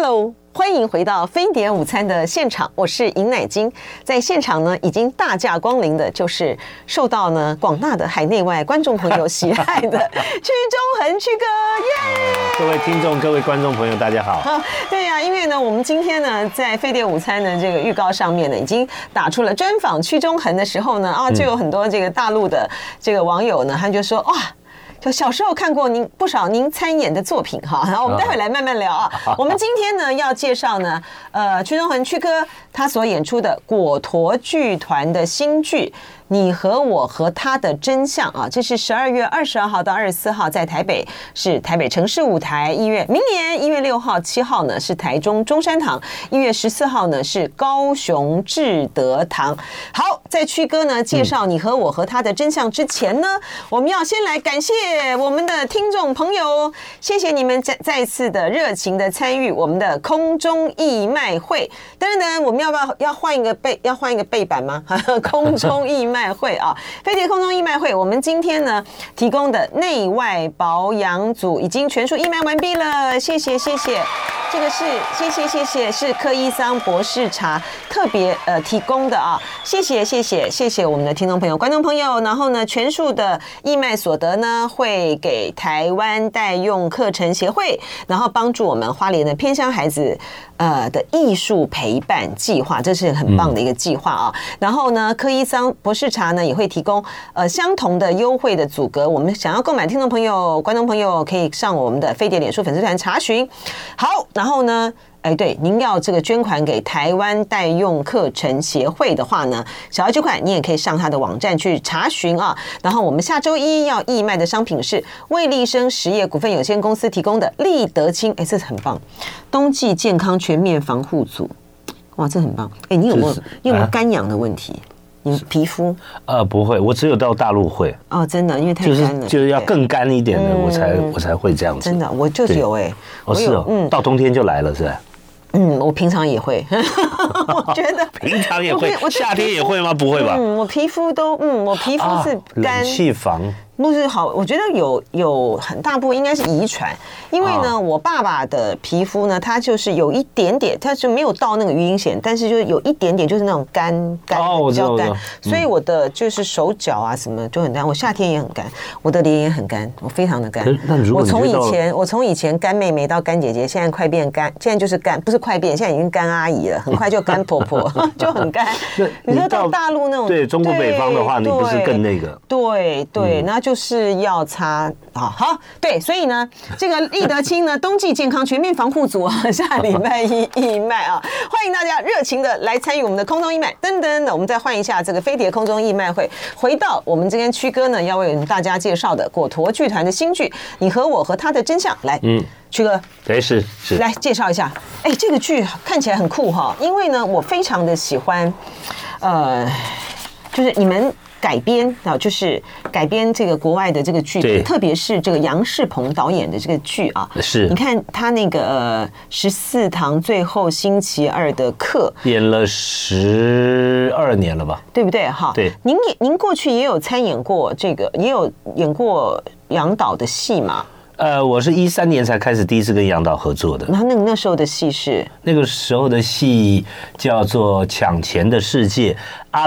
Hello，欢迎回到飞碟午餐的现场，我是尹乃菁。在现场呢，已经大驾光临的，就是受到呢广大的海内外观众朋友喜爱的 屈中恒屈哥耶！各位听众、各位观众朋友，大家好。对呀、啊，因为呢，我们今天呢，在飞碟午餐的这个预告上面呢，已经打出了专访屈中恒的时候呢，啊，就有很多这个大陆的这个网友呢，他就说哇。就小时候看过您不少您参演的作品哈，然后我们待会来慢慢聊啊。我们今天呢要介绍呢，呃，屈中恒屈哥他所演出的果陀剧团的新剧。你和我和他的真相啊，这是十二月二十二号到二十四号在台北，是台北城市舞台。一月明年一月六号、七号呢是台中中山堂，一月十四号呢是高雄志德堂。好，在曲哥呢介绍你和我和他的真相之前呢，我们要先来感谢我们的听众朋友，谢谢你们再再次的热情的参与我们的空中义卖会。但是呢，我们要不要要换一个背要换一个背板吗？空中义卖。卖会啊，飞碟空中义卖会，我们今天呢提供的内外保养组已经全数义卖完毕了，谢谢谢谢，这个是谢谢谢谢是柯伊桑博士茶特别呃提供的啊，谢谢谢谢谢谢我们的听众朋友观众朋友，然后呢全数的义卖所得呢会给台湾代用课程协会，然后帮助我们花莲的偏乡孩子。呃的艺术陪伴计划，这是很棒的一个计划啊。然后呢，柯伊桑博士茶呢也会提供呃相同的优惠的组合。我们想要购买，听众朋友、观众朋友可以上我们的飞碟脸书粉丝团查询。好，然后呢。哎，对，您要这个捐款给台湾代用课程协会的话呢，想要捐款你也可以上他的网站去查询啊。然后我们下周一要义卖的商品是魏立生实业股份有限公司提供的立德清，哎，这是很棒，冬季健康全面防护组，哇，这很棒。哎，你有没有你有没有干痒的问题？你皮肤？呃，不会，我只有到大陆会。哦，真的，因为太干了，就是就是要更干一点的，我才我才会这样子。真的，我就是有哎，哦是哦，嗯，到冬天就来了是吧？嗯，我平常也会，我觉得 平常也会，夏天也会吗？不会吧？嗯，我皮肤都，嗯，我皮肤是干，冷气房。不是好，我觉得有有很大部分应该是遗传，因为呢，我爸爸的皮肤呢，他就是有一点点，他就没有到那个鱼鳞癬，但是就有一点点就是那种干干比较干，所以我的就是手脚啊什么就很干，我夏天也很干，我的脸也很干，我非常的干。我从以前我从以前干妹妹到干姐姐，现在快变干，现在就是干，不是快变，现在已经干阿姨了，很快就干婆婆，就很干。你说到大陆那种对中国北方的话，你不是更那个？对对，那就。就是要擦啊，好对，所以呢，这个立德清呢，冬季健康全面防护组啊，下礼拜一义卖啊，欢迎大家热情的来参与我们的空中义卖。噔噔的，我们再换一下这个飞碟空中义卖会，回到我们今天曲哥呢要为我们大家介绍的果陀剧团的新剧《你和我和他的真相》来，嗯，曲哥，哎是是，来介绍一下，哎，这个剧看起来很酷哈，因为呢，我非常的喜欢，呃，就是你们。改编啊，就是改编这个国外的这个剧，特别是这个杨世鹏导演的这个剧啊。是，你看他那个十四堂最后星期二的课，演了十二年了吧？对不对？哈，对。您也您过去也有参演过这个，也有演过杨导的戏嘛？呃，我是一三年才开始第一次跟杨导合作的。那那那时候的戏是？那个时候的戏叫做《抢钱的世界》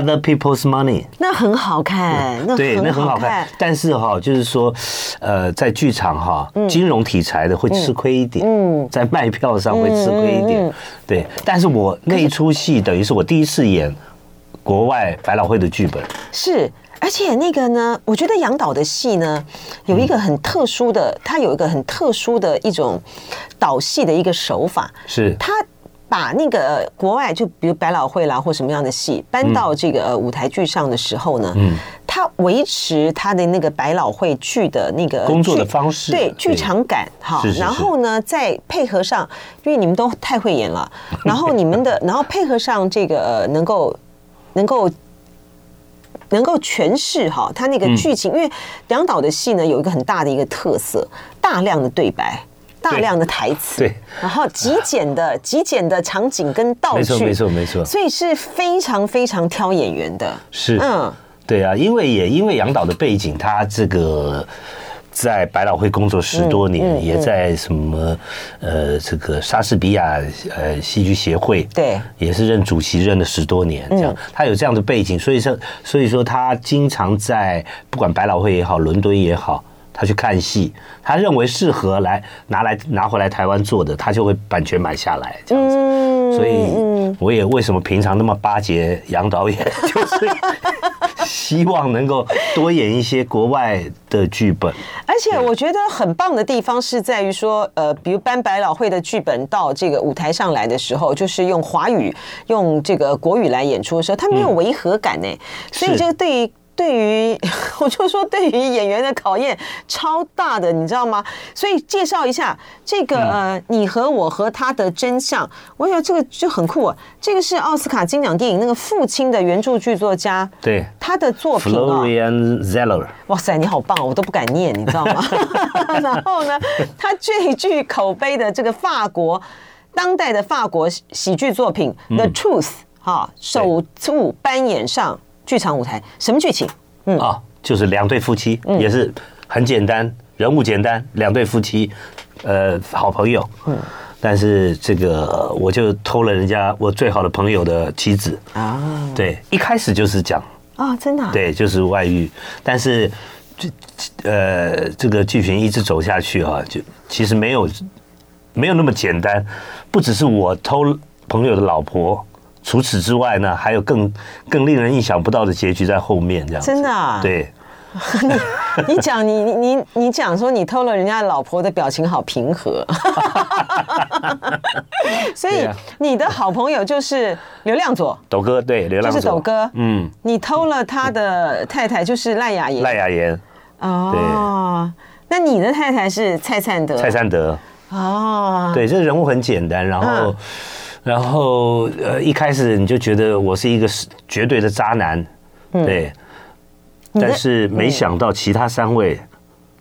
（Other People's Money）。那很好看，那对，那很好看。但是哈，就是说，呃，在剧场哈，金融题材的会吃亏一点，嗯，在卖票上会吃亏一点，对。但是我那一出戏等于是我第一次演国外百老汇的剧本，是。而且那个呢，我觉得杨导的戏呢，有一个很特殊的，他有一个很特殊的一种导戏的一个手法，是。他把那个国外就比如百老汇啦或什么样的戏搬到这个舞台剧上的时候呢，嗯，他维持他的那个百老汇剧的那个工作的方式，对剧场感哈，然后呢再配合上，因为你们都太会演了，然后你们的然后配合上这个能够能够。能够诠释哈，他那个剧情，因为杨导的戏呢有一个很大的一个特色，大量的对白，大量的台词，对，然后极简的 极简的场景跟道具，没错没错没错，所以是非常非常挑演员的，是，嗯，对啊，因为也因为杨导的背景，他这个在百老汇工作十多年，也在什么呃这个莎士比亚呃戏剧协会，对，也是任主席任了十多年，这样、嗯、他有这样的背景，所以说所以说他经常在不管百老汇也好，伦敦也好，他去看戏，他认为适合来拿来拿回来台湾做的，他就会版权买下来这样子。嗯、所以我也为什么平常那么巴结杨导演，就是。希望能够多演一些国外的剧本，而且我觉得很棒的地方是在于说，呃，比如搬百老汇的剧本到这个舞台上来的时候，就是用华语、用这个国语来演出的时候，它没有违和感呢，所以就对于。对于 我就说，对于演员的考验超大的，你知道吗？所以介绍一下这个呃，你和我和他的真相。我觉得这个就很酷啊。这个是奥斯卡金奖电影那个父亲的原著剧作家，对他的作品啊。Florian Zeller。哇塞，你好棒，我都不敢念，你知道吗？然后呢，他最具口碑的这个法国当代的法国喜剧作品《The Truth》哈，首度扮演上。剧场舞台什么剧情？嗯啊，就是两对夫妻，也是很简单，人物简单，两对夫妻，呃，好朋友。嗯，但是这个我就偷了人家我最好的朋友的妻子啊。对，一开始就是讲啊，真的。对，就是外遇，但是这呃，这个剧情一直走下去啊，就其实没有没有那么简单，不只是我偷朋友的老婆。除此之外呢，还有更更令人意想不到的结局在后面，这样真的啊？对，你你讲你你你你讲说你偷了人家老婆的表情好平和，所以你的好朋友就是刘亮佐，斗哥对，刘亮佐就是斗哥，嗯，你偷了他的太太就是赖雅妍，赖雅妍哦，那你的太太是蔡灿德，蔡灿德哦，对，这人物很简单，然后。然后，呃，一开始你就觉得我是一个绝对的渣男，对，但是没想到其他三位。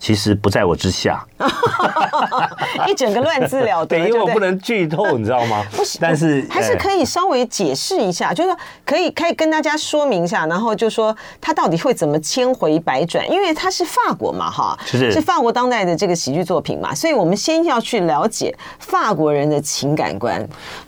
其实不在我之下，一整个乱字了得。对，因为我不能剧透，你知道吗？不是，但是还是可以稍微解释一下，就是说可以可以跟大家说明一下，然后就说他到底会怎么千回百转，因为他是法国嘛，哈，是是法国当代的这个喜剧作品嘛，所以我们先要去了解法国人的情感观，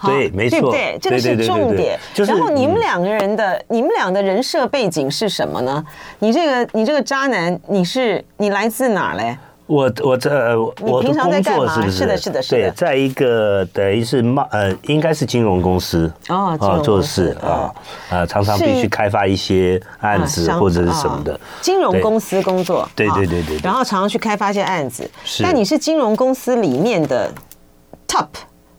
对，没错，对不对？这个是重点。然后你们两个人的你们俩的人设背景是什么呢？你这个你这个渣男，你是你来自哪？哪嘞？我我这我的工作是不是？是的，是的，是的。对，在一个等于是贸呃，应该是金融公司哦，做事啊啊，常常必须开发一些案子或者是什么的。金融公司工作，对对对对。然后常常去开发一些案子。是。但你是金融公司里面的 top。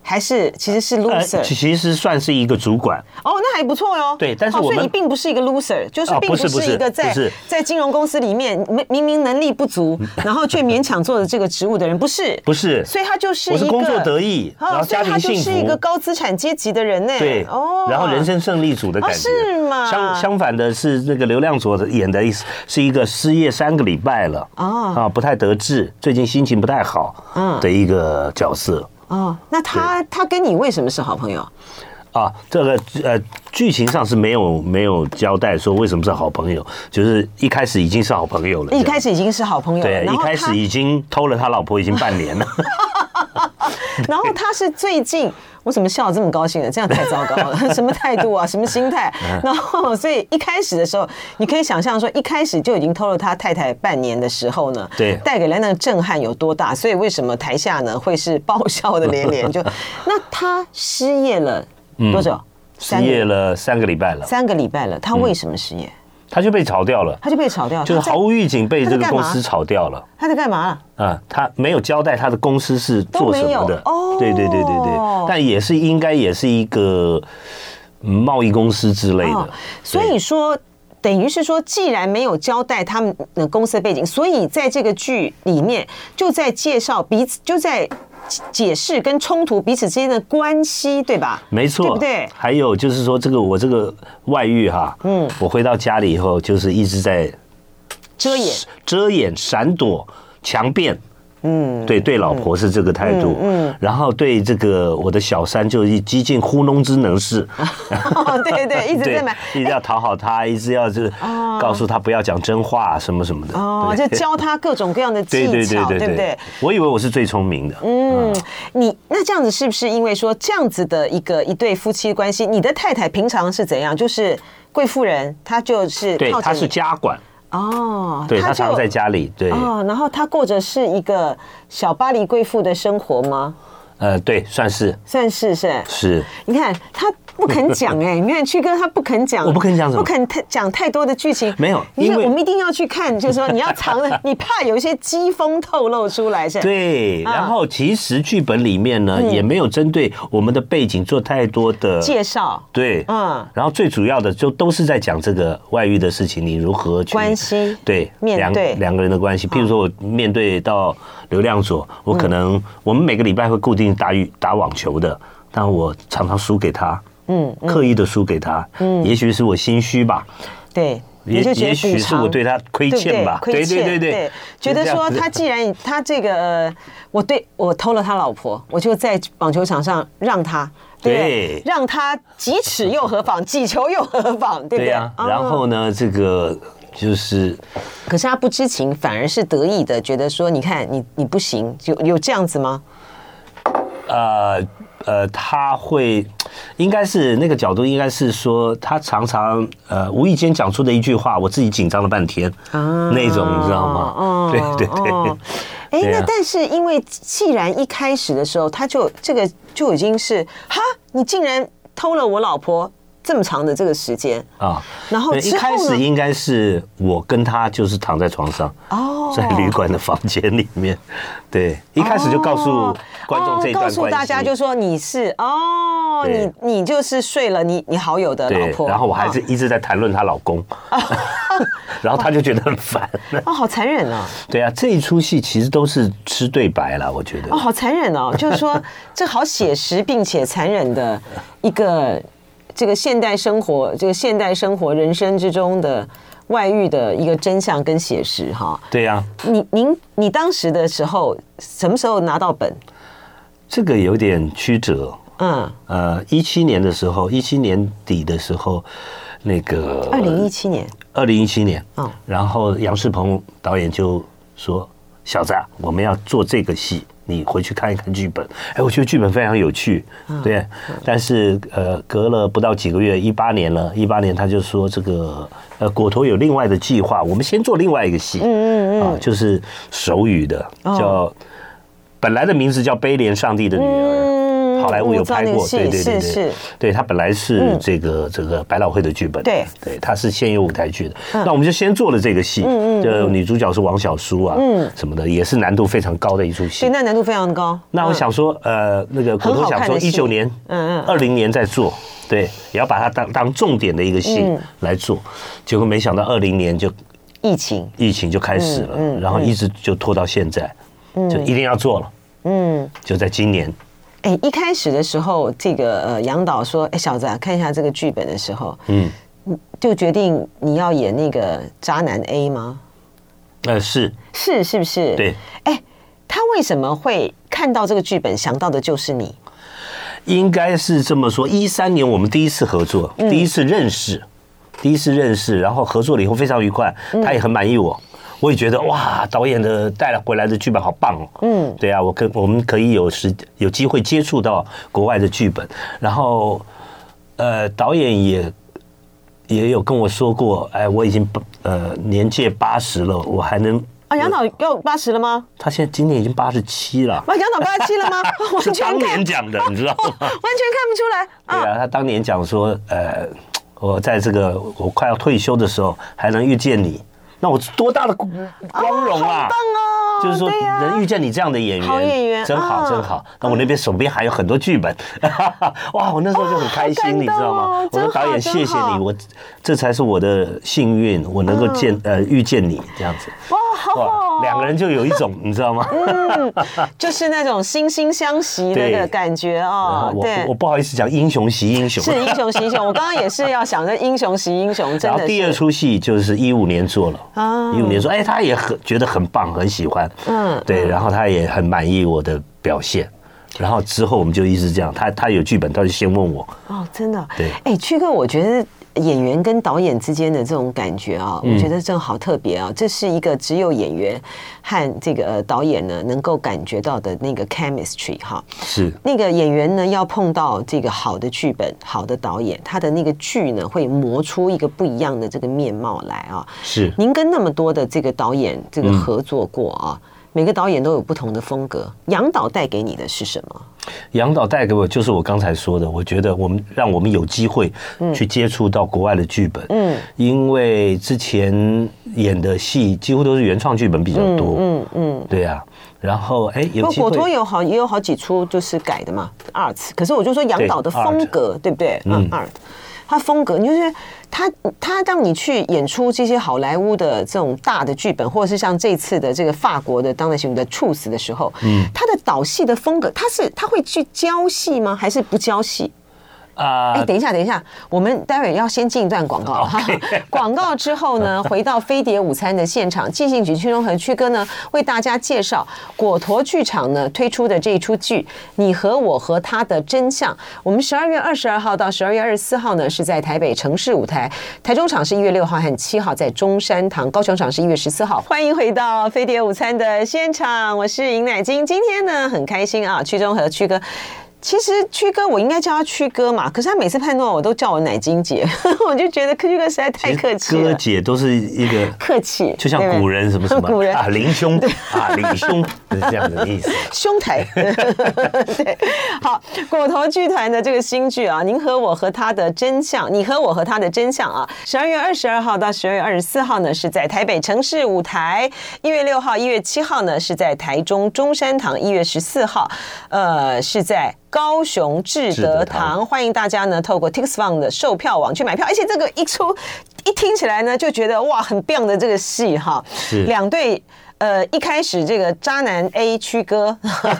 还是其实是 loser，其实算是一个主管。哦，那还不错哟。对，但是我们所以你并不是一个 loser，就是并不是一个在在金融公司里面明明明能力不足，然后却勉强做的这个职务的人，不是。不是，所以他就是一个工作得意，然后家庭幸福，是一个高资产阶级的人呢。对哦，然后人生胜利组的感觉。是吗？相相反的是，那个刘亮佐演的是一个失业三个礼拜了。啊，不太得志，最近心情不太好，嗯。的一个角色。哦，那他他跟你为什么是好朋友？啊，这个呃，剧情上是没有没有交代说为什么是好朋友，就是一开始已经是好朋友了。一开始已经是好朋友了，对，一开始已经偷了他老婆已经半年了。然后他是最近，我怎么笑得这么高兴呢？这样太糟糕了，什么态度啊，什么心态？然后所以一开始的时候，你可以想象说，一开始就已经偷了他太太半年的时候呢，对，带给人那个震撼有多大？所以为什么台下呢会是爆笑的连连？就那他失业了多久？失业了三个礼拜了，三个礼拜了。他为什么失业？他就被炒掉了，他就被炒掉了，就是毫无预警被这个公司炒掉了。他在干嘛？啊，他没有交代他的公司是做什么的。哦，对对对对对，但也是应该也是一个贸易公司之类的。所以说，等于是说，既然没有交代他们的公司的背景，所以在这个剧里面就在介绍彼此，就在。解释跟冲突彼此之间的关系，对吧？没错，对不对？还有就是说，这个我这个外遇哈，嗯，我回到家里以后，就是一直在遮掩、遮掩、闪躲、强辩，嗯，对，对，老婆是这个态度，嗯，然后对这个我的小三就一激进糊弄之能事，对 对，一直在买，一直要讨好他，一直要就告诉他不要讲真话什么什么的，哦，就教他各种各样的技巧，对不对？我以为我是最聪明的，嗯，你那这样子是不是因为说这样子的一个一对夫妻关系，你的太太平常是怎样？就是贵妇人，她就是对，她是家管。哦，对，他常在家里，对。哦，然后他过着是一个小巴黎贵妇的生活吗？呃，对，算是，算是是。是，你看他。不肯讲哎，你看曲哥他不肯讲，我不肯讲什么，不肯太讲太多的剧情。没有，因为我们一定要去看，就是说你要藏了，你怕有一些机锋透露出来是。对，然后其实剧本里面呢也没有针对我们的背景做太多的介绍。对，嗯，然后最主要的就都是在讲这个外遇的事情，你如何去关系？对，面对两个人的关系。譬如说我面对到刘亮佐，我可能我们每个礼拜会固定打羽打网球的，但我常常输给他。嗯，刻意的输给他，嗯，也许是我心虚吧，对，也也许是我对他亏欠吧，对对？对对，觉得说他既然他这个，我对我偷了他老婆，我就在网球场上让他，对，让他几尺又何妨，几球又何妨，对不对？然后呢，这个就是，可是他不知情，反而是得意的，觉得说，你看你你不行，就有这样子吗？呃。呃，他会，应该是那个角度，应该是说他常常呃无意间讲出的一句话，我自己紧张了半天，啊、那种你知道吗？哦，对 对对。哎，那但是因为既然一开始的时候他就这个就已经是哈，你竟然偷了我老婆。这么长的这个时间。啊，然后一开始应该是我跟他就是躺在床上哦，在旅馆的房间里面，对，一开始就告诉观众这一段告诉大家就说你是哦，你你就是睡了你你好友的老婆，然后我还是一直在谈论她老公，然后他就觉得很烦，哦，好残忍啊！对啊，这一出戏其实都是吃对白了，我觉得。哦，好残忍哦，就是说这好写实并且残忍的一个。这个现代生活，这个现代生活人生之中的外遇的一个真相跟写实，哈。对呀。你您你当时的时候，什么时候拿到本？这个有点曲折。嗯。呃，一七年的时候，一七年底的时候，那个。二零一七年。二零一七年。嗯。然后杨世鹏导演就说：“小子啊，我们要做这个戏。”你回去看一看剧本，哎，我觉得剧本非常有趣，对。但是呃，隔了不到几个月，一八年了，一八年他就说这个呃，果陀有另外的计划，我们先做另外一个戏，嗯嗯嗯，啊，就是手语的，叫本来的名字叫《悲怜上帝的女儿》。好莱坞有拍过，对对对对，对他本来是这个这个百老汇的剧本，对。对，他是现有舞台剧的，那我们就先做了这个戏，就女主角是王小书啊，嗯，什么的，也是难度非常高的一出戏，对，那难度非常高。那我想说，呃，那个果陀想说一九年，嗯嗯，二零年再做，对，也要把它当当重点的一个戏来做，结果没想到二零年就疫情，疫情就开始了，然后一直就拖到现在，就一定要做了，嗯，就在今年。哎，一开始的时候，这个呃，杨导说：“哎，小子啊，看一下这个剧本的时候，嗯，就决定你要演那个渣男 A 吗？”呃，是是是不是？对。哎，他为什么会看到这个剧本想到的就是你？应该是这么说。一三年我们第一次合作，第一次认识，第一次认识，然后合作了以后非常愉快，他也很满意我。我也觉得哇，导演的带了回来的剧本好棒哦。嗯，对啊，我跟我们可以有时有机会接触到国外的剧本，然后呃，导演也也有跟我说过，哎，我已经呃年届八十了，我还能啊？杨导要八十了吗？他现在今年已经八十七了。啊，杨导八十七了吗？是当年讲的，你知道吗？完全看不出来。对啊，他当年讲说，呃，我在这个我快要退休的时候还能遇见你。那我多大的光荣啊！就是说，能遇见你这样的演员，好演员，真好，真好。那我那边手边还有很多剧本，哇！我那时候就很开心，你知道吗？我说导演，谢谢你，我这才是我的幸运，我能够见呃遇见你这样子。哇，两个人就有一种 你知道吗？嗯，就是那种惺惺相惜的那个感觉哦。对，我我不好意思讲英雄惜英雄，是英雄惜英雄。我刚刚也是要想着英雄惜英雄，真的。然后第二出戏就是一五年做了啊，一五年说，哎，他也很觉得很棒，很喜欢，嗯，对，然后他也很满意我的表现。然后之后我们就一直这样，他他有剧本，他就先问我。哦，真的。对。哎，曲哥，我觉得演员跟导演之间的这种感觉啊，我觉得真好特别啊。这是一个只有演员和这个导演呢能够感觉到的那个 chemistry 哈。是。那个演员呢要碰到这个好的剧本、好的导演，他的那个剧呢会磨出一个不一样的这个面貌来啊。是。您跟那么多的这个导演这个合作过啊？每个导演都有不同的风格，杨导带给你的是什么？杨导带给我就是我刚才说的，我觉得我们让我们有机会去接触到国外的剧本，嗯，因为之前演的戏几乎都是原创剧本比较多，嗯嗯，对呀，然后哎，有果陀有好也有好几出就是改的嘛，Art，可是我就说杨导的风格对不对？嗯，Art。他风格，你就是他，他让你去演出这些好莱坞的这种大的剧本，或者是像这次的这个法国的当代戏的《处死》的时候，嗯，他的导戏的风格，他是他会去教戏吗？还是不教戏？啊！哎，等一下，等一下，我们待会要先进一段广告哈。广告之后呢，回到飞碟午餐的现场，进行曲曲中和曲哥呢为大家介绍果陀剧场呢推出的这一出剧《你和我和他的真相》。我们十二月二十二号到十二月二十四号呢是在台北城市舞台，台中场是一月六号和七号在中山堂，高雄场是一月十四号。欢迎回到飞碟午餐的现场，我是尹乃金。今天呢很开心啊，曲中和曲哥。其实曲哥，我应该叫他曲哥嘛，可是他每次判断我都叫我奶金姐，我就觉得曲哥实在太客气了。哥姐都是一个客气，就像古人什么什么 古人啊，林兄啊，李兄是这样的意思。兄台，对，好，果陀剧团的这个新剧啊，您和我和他的真相，你和我和他的真相啊，十二月二十二号到十二月二十四号呢是在台北城市舞台，一月六号、一月七号呢是在台中中山堂，一月十四号，呃，是在。高雄智德堂，欢迎大家呢透过 TixFun 的售票网去买票，而且这个一出一听起来呢，就觉得哇，很棒的这个戏哈，两对。呃，一开始这个渣男 A 曲哥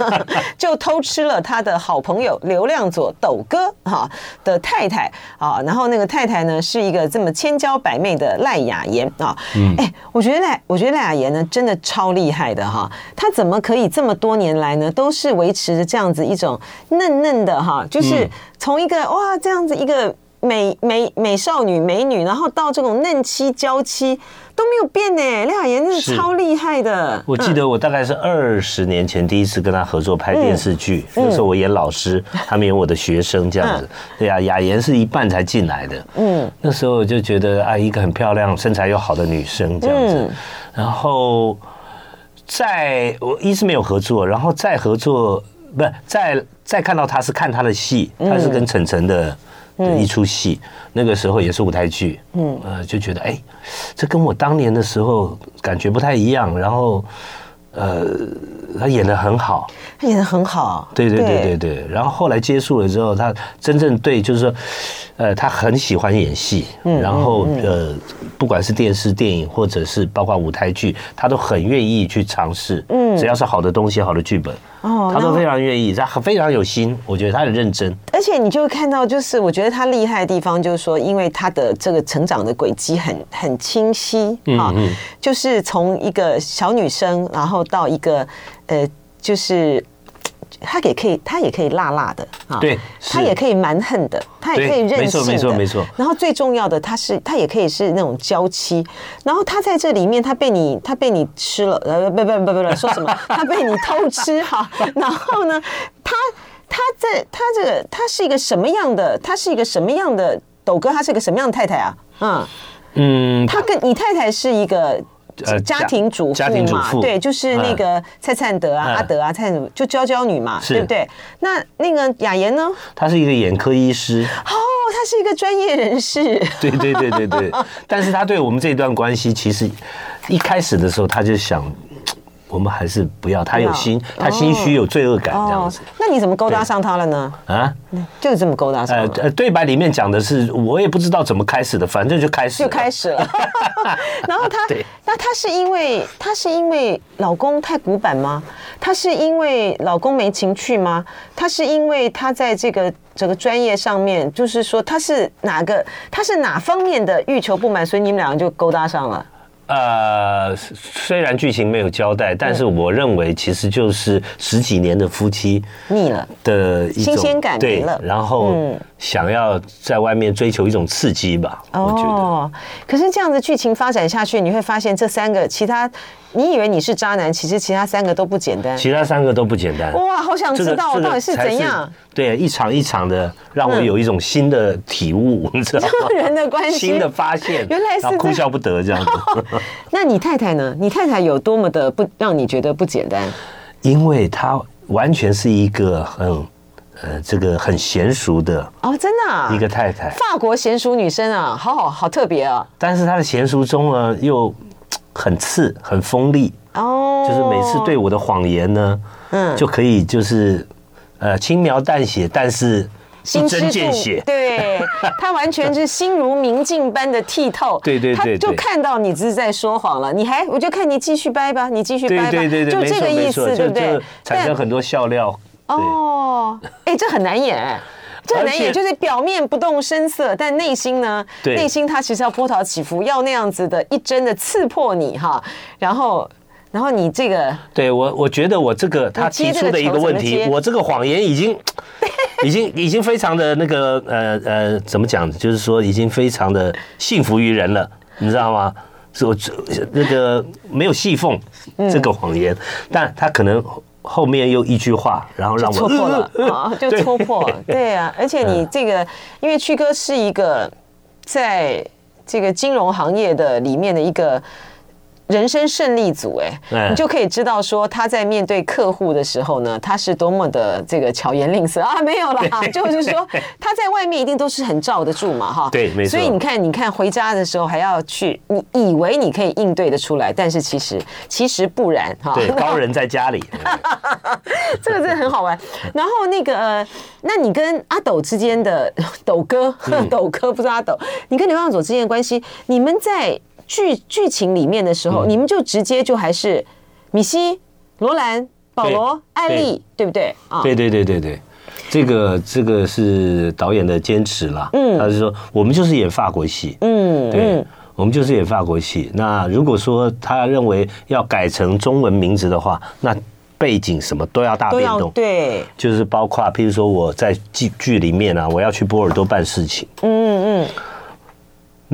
就偷吃了他的好朋友刘亮佐斗哥哈的太太啊，然后那个太太呢是一个这么千娇百媚的赖雅妍啊，哎，我觉得赖我觉得赖雅妍呢真的超厉害的哈，她怎么可以这么多年来呢都是维持着这样子一种嫩嫩的哈，就是从一个哇这样子一个。美美美少女美女，然后到这种嫩妻娇妻都没有变呢。廖雅妍真是超厉害的。我记得我大概是二十年前第一次跟她合作拍电视剧，那时候我演老师，他们演我的学生这样子。对呀，雅妍是一半才进来的。嗯，那时候我就觉得啊，一个很漂亮、身材又好的女生这样子。然后在我一直没有合作，然后再合作，不是再再看到她是看她的戏，她是跟晨晨的。的一出戏，那个时候也是舞台剧，嗯，呃，就觉得哎，这跟我当年的时候感觉不太一样，然后，呃，他演的很好，他演的很好，对对对对对，然后后来接触了之后，他真正对，就是说，呃，他很喜欢演戏，然后呃，不管是电视、电影，或者是包括舞台剧，他都很愿意去尝试，嗯，只要是好的东西、好的剧本。哦，他都非常愿意，他非常有心，我觉得他很认真。而且你就会看到，就是我觉得他厉害的地方，就是说，因为他的这个成长的轨迹很很清晰啊，就是从一个小女生，然后到一个呃，就是。他也可以，他也可以辣辣的啊，对，他也可以蛮横的，他也可以任性的，没错没错没错。然后最重要的，他是他也可以是那种娇妻。然后他在这里面，他被你他被你吃了，呃不不不不不，说什么？他被你偷吃哈。然后呢，他他在他这个他是一个什么样的？他是一个什么样的？斗哥，他是一个什么样的太太啊？嗯嗯，他跟你太太是一个。家庭主妇嘛，对，就是那个蔡灿德啊，阿德啊，蔡就娇娇女嘛，对不对？那那个雅妍呢？她是一个眼科医师。哦，她是一个专业人士。对对对对对。但是她对我们这段关系，其实一开始的时候，她就想，我们还是不要。他有心，他心虚有罪恶感这样子。哦，那你怎么勾搭上他了呢？啊，就是这么勾搭上。呃呃，对白里面讲的是，我也不知道怎么开始的，反正就开始就开始了。然后他，那他是因为他是因为老公太古板吗？他是因为老公没情趣吗？他是因为他在这个这个专业上面，就是说他是哪个，他是哪方面的欲求不满，所以你们两个就勾搭上了。呃，虽然剧情没有交代，但是我认为其实就是十几年的夫妻腻了。的一种新鲜感没了，然后想要在外面追求一种刺激吧。我觉得。哦，可是这样的剧情发展下去，你会发现这三个其他，你以为你是渣男，其实其他三个都不简单。其他三个都不简单。哇，好想知道到底是怎样。对，一场一场的让我有一种新的体悟，你知道吗？人的关系，新的发现，原来是哭笑不得这样子。那你太太呢？你太太有多么的不让你觉得不简单？因为她完全是一个很呃这个很娴熟的哦，真的一个太太，法国娴熟女生啊，好好好特别啊。但是她的娴熟中呢，又很刺，很锋利哦，就是每次对我的谎言呢，嗯，就可以就是。呃，轻描淡写，但是一针见血。对，他完全是心如明镜般的剔透。对对对，就看到你只是在说谎了，你还我就看你继续掰吧，你继续掰吧，对对对，就这个意思，对不对？产生很多笑料。哦，哎，这很难演，这很难演，就是表面不动声色，但内心呢，内心他其实要波涛起伏，要那样子的一针的刺破你哈，然后。然后你这个，对我，我觉得我这个他提出的一个问题，我这个谎言已经，已经，已经非常的那个，呃呃，怎么讲？就是说，已经非常的信服于人了，你知道吗？是我那个没有细缝这个谎言，但他可能后面又一句话，然后让我戳破了啊，就戳破，对啊，而且你这个，因为曲哥是一个在这个金融行业的里面的一个。人生胜利组，哎，你就可以知道说他在面对客户的时候呢，他是多么的这个巧言令色啊，没有啦，就是说他在外面一定都是很罩得住嘛，哈，对，没错。所以你看，你看回家的时候还要去，你以为你可以应对的出来，但是其实其实不然，哈。对，高人在家里，这个真的很好玩。然后那个，那你跟阿斗之间的斗哥，斗哥不是阿斗，你跟刘向佐之间的关系，你们在。剧剧情里面的时候，你们就直接就还是米西、罗兰、保罗、艾丽，对不对？啊，对对对对对，这个这个是导演的坚持啦。嗯，他是说我们就是演法国戏。嗯，对，我们就是演法国戏。那如果说他认为要改成中文名字的话，那背景什么都要大变动。对，就是包括譬如说我在剧剧里面啊，我要去波尔多办事情。嗯嗯。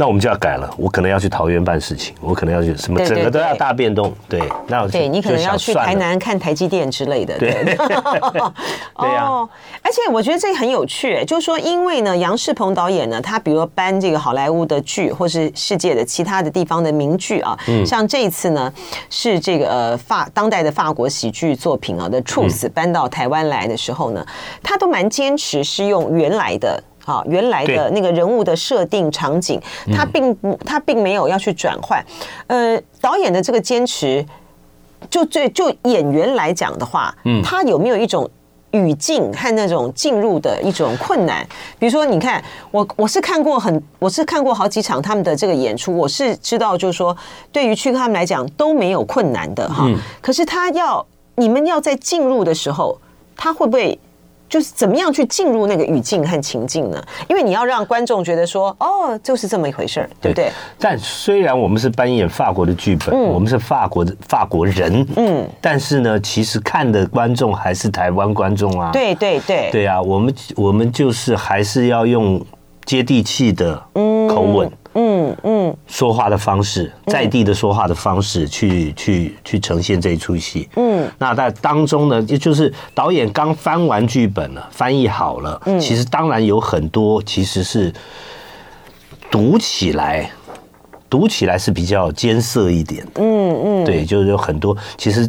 那我们就要改了，我可能要去桃园办事情，我可能要去什么，整个都要大变动。对，那我对你可能要去台南看台积电之类的。对，对呀。哦，而且我觉得这个很有趣，就是说，因为呢，杨世鹏导演呢，他比如说搬这个好莱坞的剧，或是世界的其他的地方的名剧啊，像这一次呢，是这个呃法当代的法国喜剧作品啊的《Truth》搬到台湾来的时候呢，他都蛮坚持是用原来的。啊，原来的那个人物的设定场景，他并不，他并没有要去转换。呃，导演的这个坚持，就最就演员来讲的话，嗯，他有没有一种语境和那种进入的一种困难？比如说，你看我，我是看过很，我是看过好几场他们的这个演出，我是知道，就是说，对于曲哥他们来讲都没有困难的哈。可是他要你们要在进入的时候，他会不会？就是怎么样去进入那个语境和情境呢？因为你要让观众觉得说，哦，就是这么一回事儿，对不对？但虽然我们是扮演法国的剧本，我们是法国的法国人，嗯，但是呢，其实看的观众还是台湾观众啊。对对对，对啊，我们我们就是还是要用接地气的口吻。嗯嗯嗯，说话的方式，在地的说话的方式，去去去呈现这一出戏。嗯，那在当中呢，也就是导演刚翻完剧本了，翻译好了。嗯，其实当然有很多，其实是读起来，读起来是比较艰涩一点的。嗯嗯，对，就是有很多，其实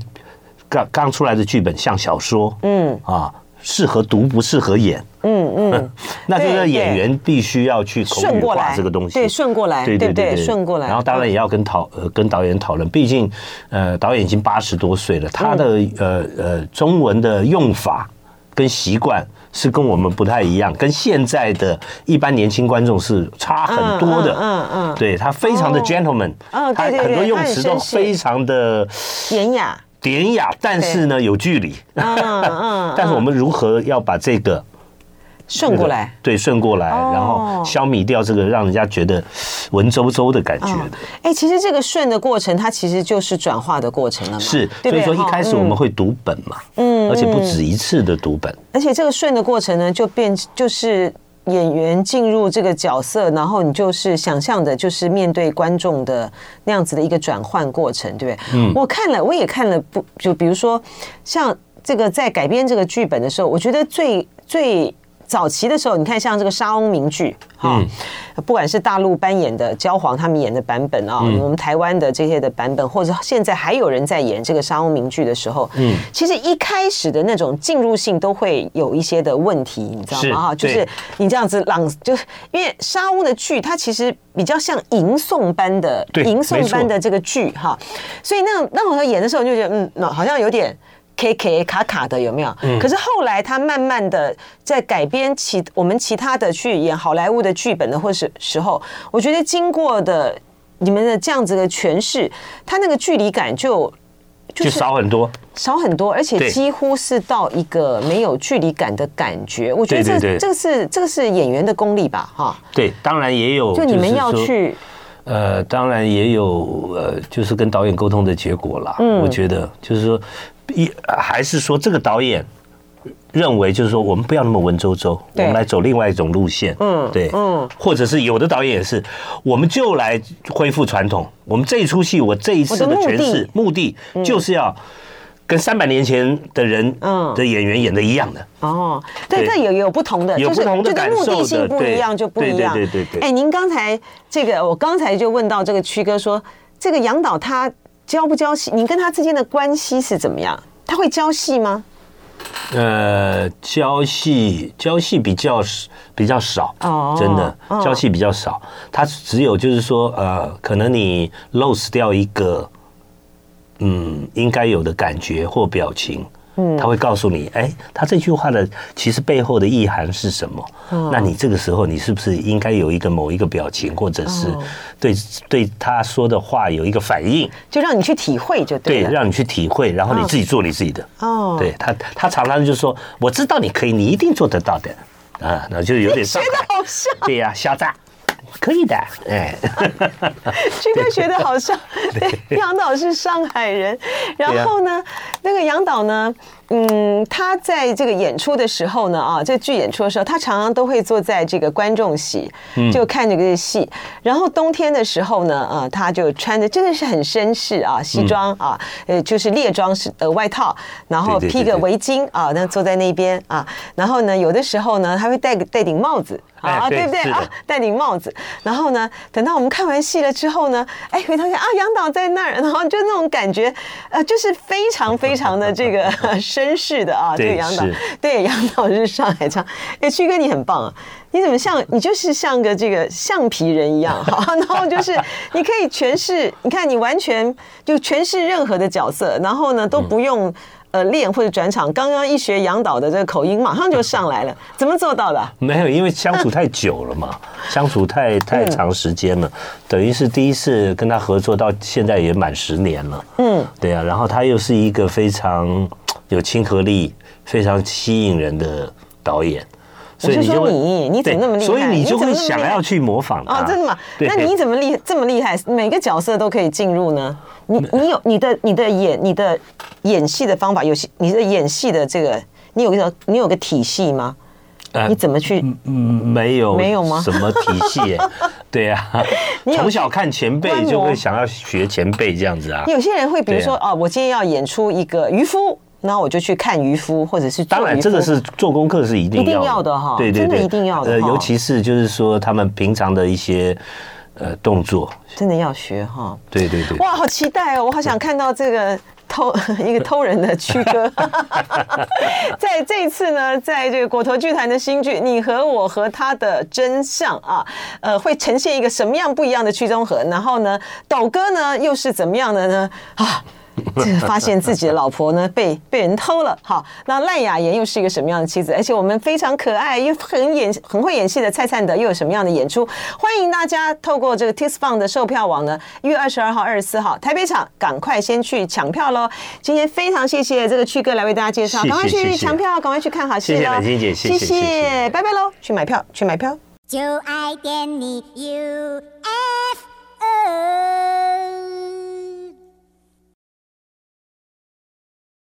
刚刚出来的剧本像小说。嗯啊。适合读不适合演，嗯嗯，那就是演员必须要去口语化这个东西，对，顺过来，对对对，顺过来。然后当然也要跟讨呃跟导演讨论，毕竟呃导演已经八十多岁了，他的呃呃中文的用法跟习惯是跟我们不太一样，跟现在的一般年轻观众是差很多的，嗯嗯，对，他非常的 gentleman，他很多用词都非常的典雅。典雅，但是呢有距离。嗯嗯。但是我们如何要把这个顺过来？对，顺过来，然后消弭掉这个让人家觉得文绉绉的感觉的。哎，其实这个顺的过程，它其实就是转化的过程了嘛。是，所以说一开始我们会读本嘛，嗯，而且不止一次的读本。而且这个顺的过程呢，就变就是。演员进入这个角色，然后你就是想象的，就是面对观众的那样子的一个转换过程，对不对？嗯，我看了，我也看了，不就比如说像这个在改编这个剧本的时候，我觉得最最。早期的时候，你看像这个莎翁名剧，哈，不管是大陆扮演的焦黄他们演的版本啊，我们台湾的这些的版本，或者现在还有人在演这个莎翁名剧的时候，嗯，其实一开始的那种进入性都会有一些的问题，你知道吗？哈，就是你这样子朗，就是因为莎翁的剧，它其实比较像吟诵般的，吟诵般的这个剧哈，所以那那我演的时候，就觉得嗯，那好像有点。K K 卡卡的有没有？嗯可是后来他慢慢的在改编其我们其他的去演好莱坞的剧本的或是时候，我觉得经过的你们的这样子的诠释，他那个距离感就就少很多，少很多，而且几乎是到一个没有距离感的感觉。我觉得这这个是这个是演员的功力吧？哈，对，当然也有，就你们要去。呃，当然也有呃，就是跟导演沟通的结果啦。嗯，我觉得就是说，一还是说这个导演认为，就是说我们不要那么文绉绉，我们来走另外一种路线。嗯，对，嗯，或者是有的导演也是，我们就来恢复传统。我们这一出戏，我这一次的诠释目的就是要。跟三百年前的人的演员演的一样的哦，对，这有有不同的，就是这个目的性不一样就不一样。对对对。哎，您刚才这个，我刚才就问到这个曲哥说，这个杨导他教不交戏？你跟他之间的关系是怎么样？他会交戏吗？呃，交戏交戏比较比较少哦，真的交戏比较少。他只有就是说，呃，可能你 lose 掉一个。嗯，应该有的感觉或表情，嗯，他会告诉你，哎，他这句话的其实背后的意涵是什么？嗯，那你这个时候，你是不是应该有一个某一个表情，或者是对对他说的话有一个反应？就让你去体会，就对，对，让你去体会，然后你自己做你自己的。哦，对他，他常常就说，我知道你可以，你一定做得到的。啊，那就有点觉得好像，对呀，虾炸。可以的，哎，军 哥学的好像，对，杨导是上海人，然后呢，那个杨导呢，嗯，他在这个演出的时候呢，啊，这剧演出的时候，他常常都会坐在这个观众席，就看这个戏。然后冬天的时候呢，啊，他就穿的真的是很绅士啊，西装啊，呃，就是列装式的外套，然后披个围巾啊，那坐在那边啊，然后呢，有的时候呢，他会戴个戴顶帽子。啊，对不对啊？戴顶帽子，然后呢，等到我们看完戏了之后呢，哎，回头看啊，杨导在那儿，然后就那种感觉，呃，就是非常非常的这个绅 士的啊，这个杨导，对，杨导是上海腔。哎，曲哥你很棒啊，你怎么像你就是像个这个橡皮人一样 哈，然后就是你可以诠释，你看你完全就诠释任何的角色，然后呢都不用。呃，练或者转场，刚刚一学杨导的这个口音，马上就上来了，怎么做到的？没有，因为相处太久了嘛，相处太太长时间了，等于是第一次跟他合作，到现在也满十年了。嗯，对啊，然后他又是一个非常有亲和力、非常吸引人的导演。所以你就你你怎么那么厉害？所以你就会想要去模仿他。哦，真的吗？那你怎么厉这么厉害？每个角色都可以进入呢？你你有你的你的演你的演戏的方法，有你的演戏的这个，你有个你有个体系吗？你怎么去？嗯，没有没有吗？什么体系？对呀，从小看前辈就会想要学前辈这样子啊。有些人会比如说哦，我今天要演出一个渔夫。然后我就去看渔夫，或者是当然，这个是做功课是一定要的哈，对对对，一定要的。呃，尤其是就是说他们平常的一些呃动作，真的要学哈。对对对，哇，好期待哦！我好想看到这个偷 一个偷人的曲哥，在这一次呢，在这个果陀剧团的新剧《你和我和他的真相》啊，呃，会呈现一个什么样不一样的曲中和？然后呢，抖哥呢又是怎么样的呢？啊？这个发现自己的老婆呢被被人偷了，好，那赖雅妍又是一个什么样的妻子？而且我们非常可爱又很演很会演戏的蔡灿德又有什么样的演出？欢迎大家透过这个 t i s f u n 的售票网呢，一月二十二号、二十四号台北场，赶快先去抢票喽！今天非常谢谢这个曲哥来为大家介绍，赶快去抢票，赶快去看好戏喽！谢谢姐，谢谢，谢谢，拜拜喽！去买票，去买票，就爱点你 U。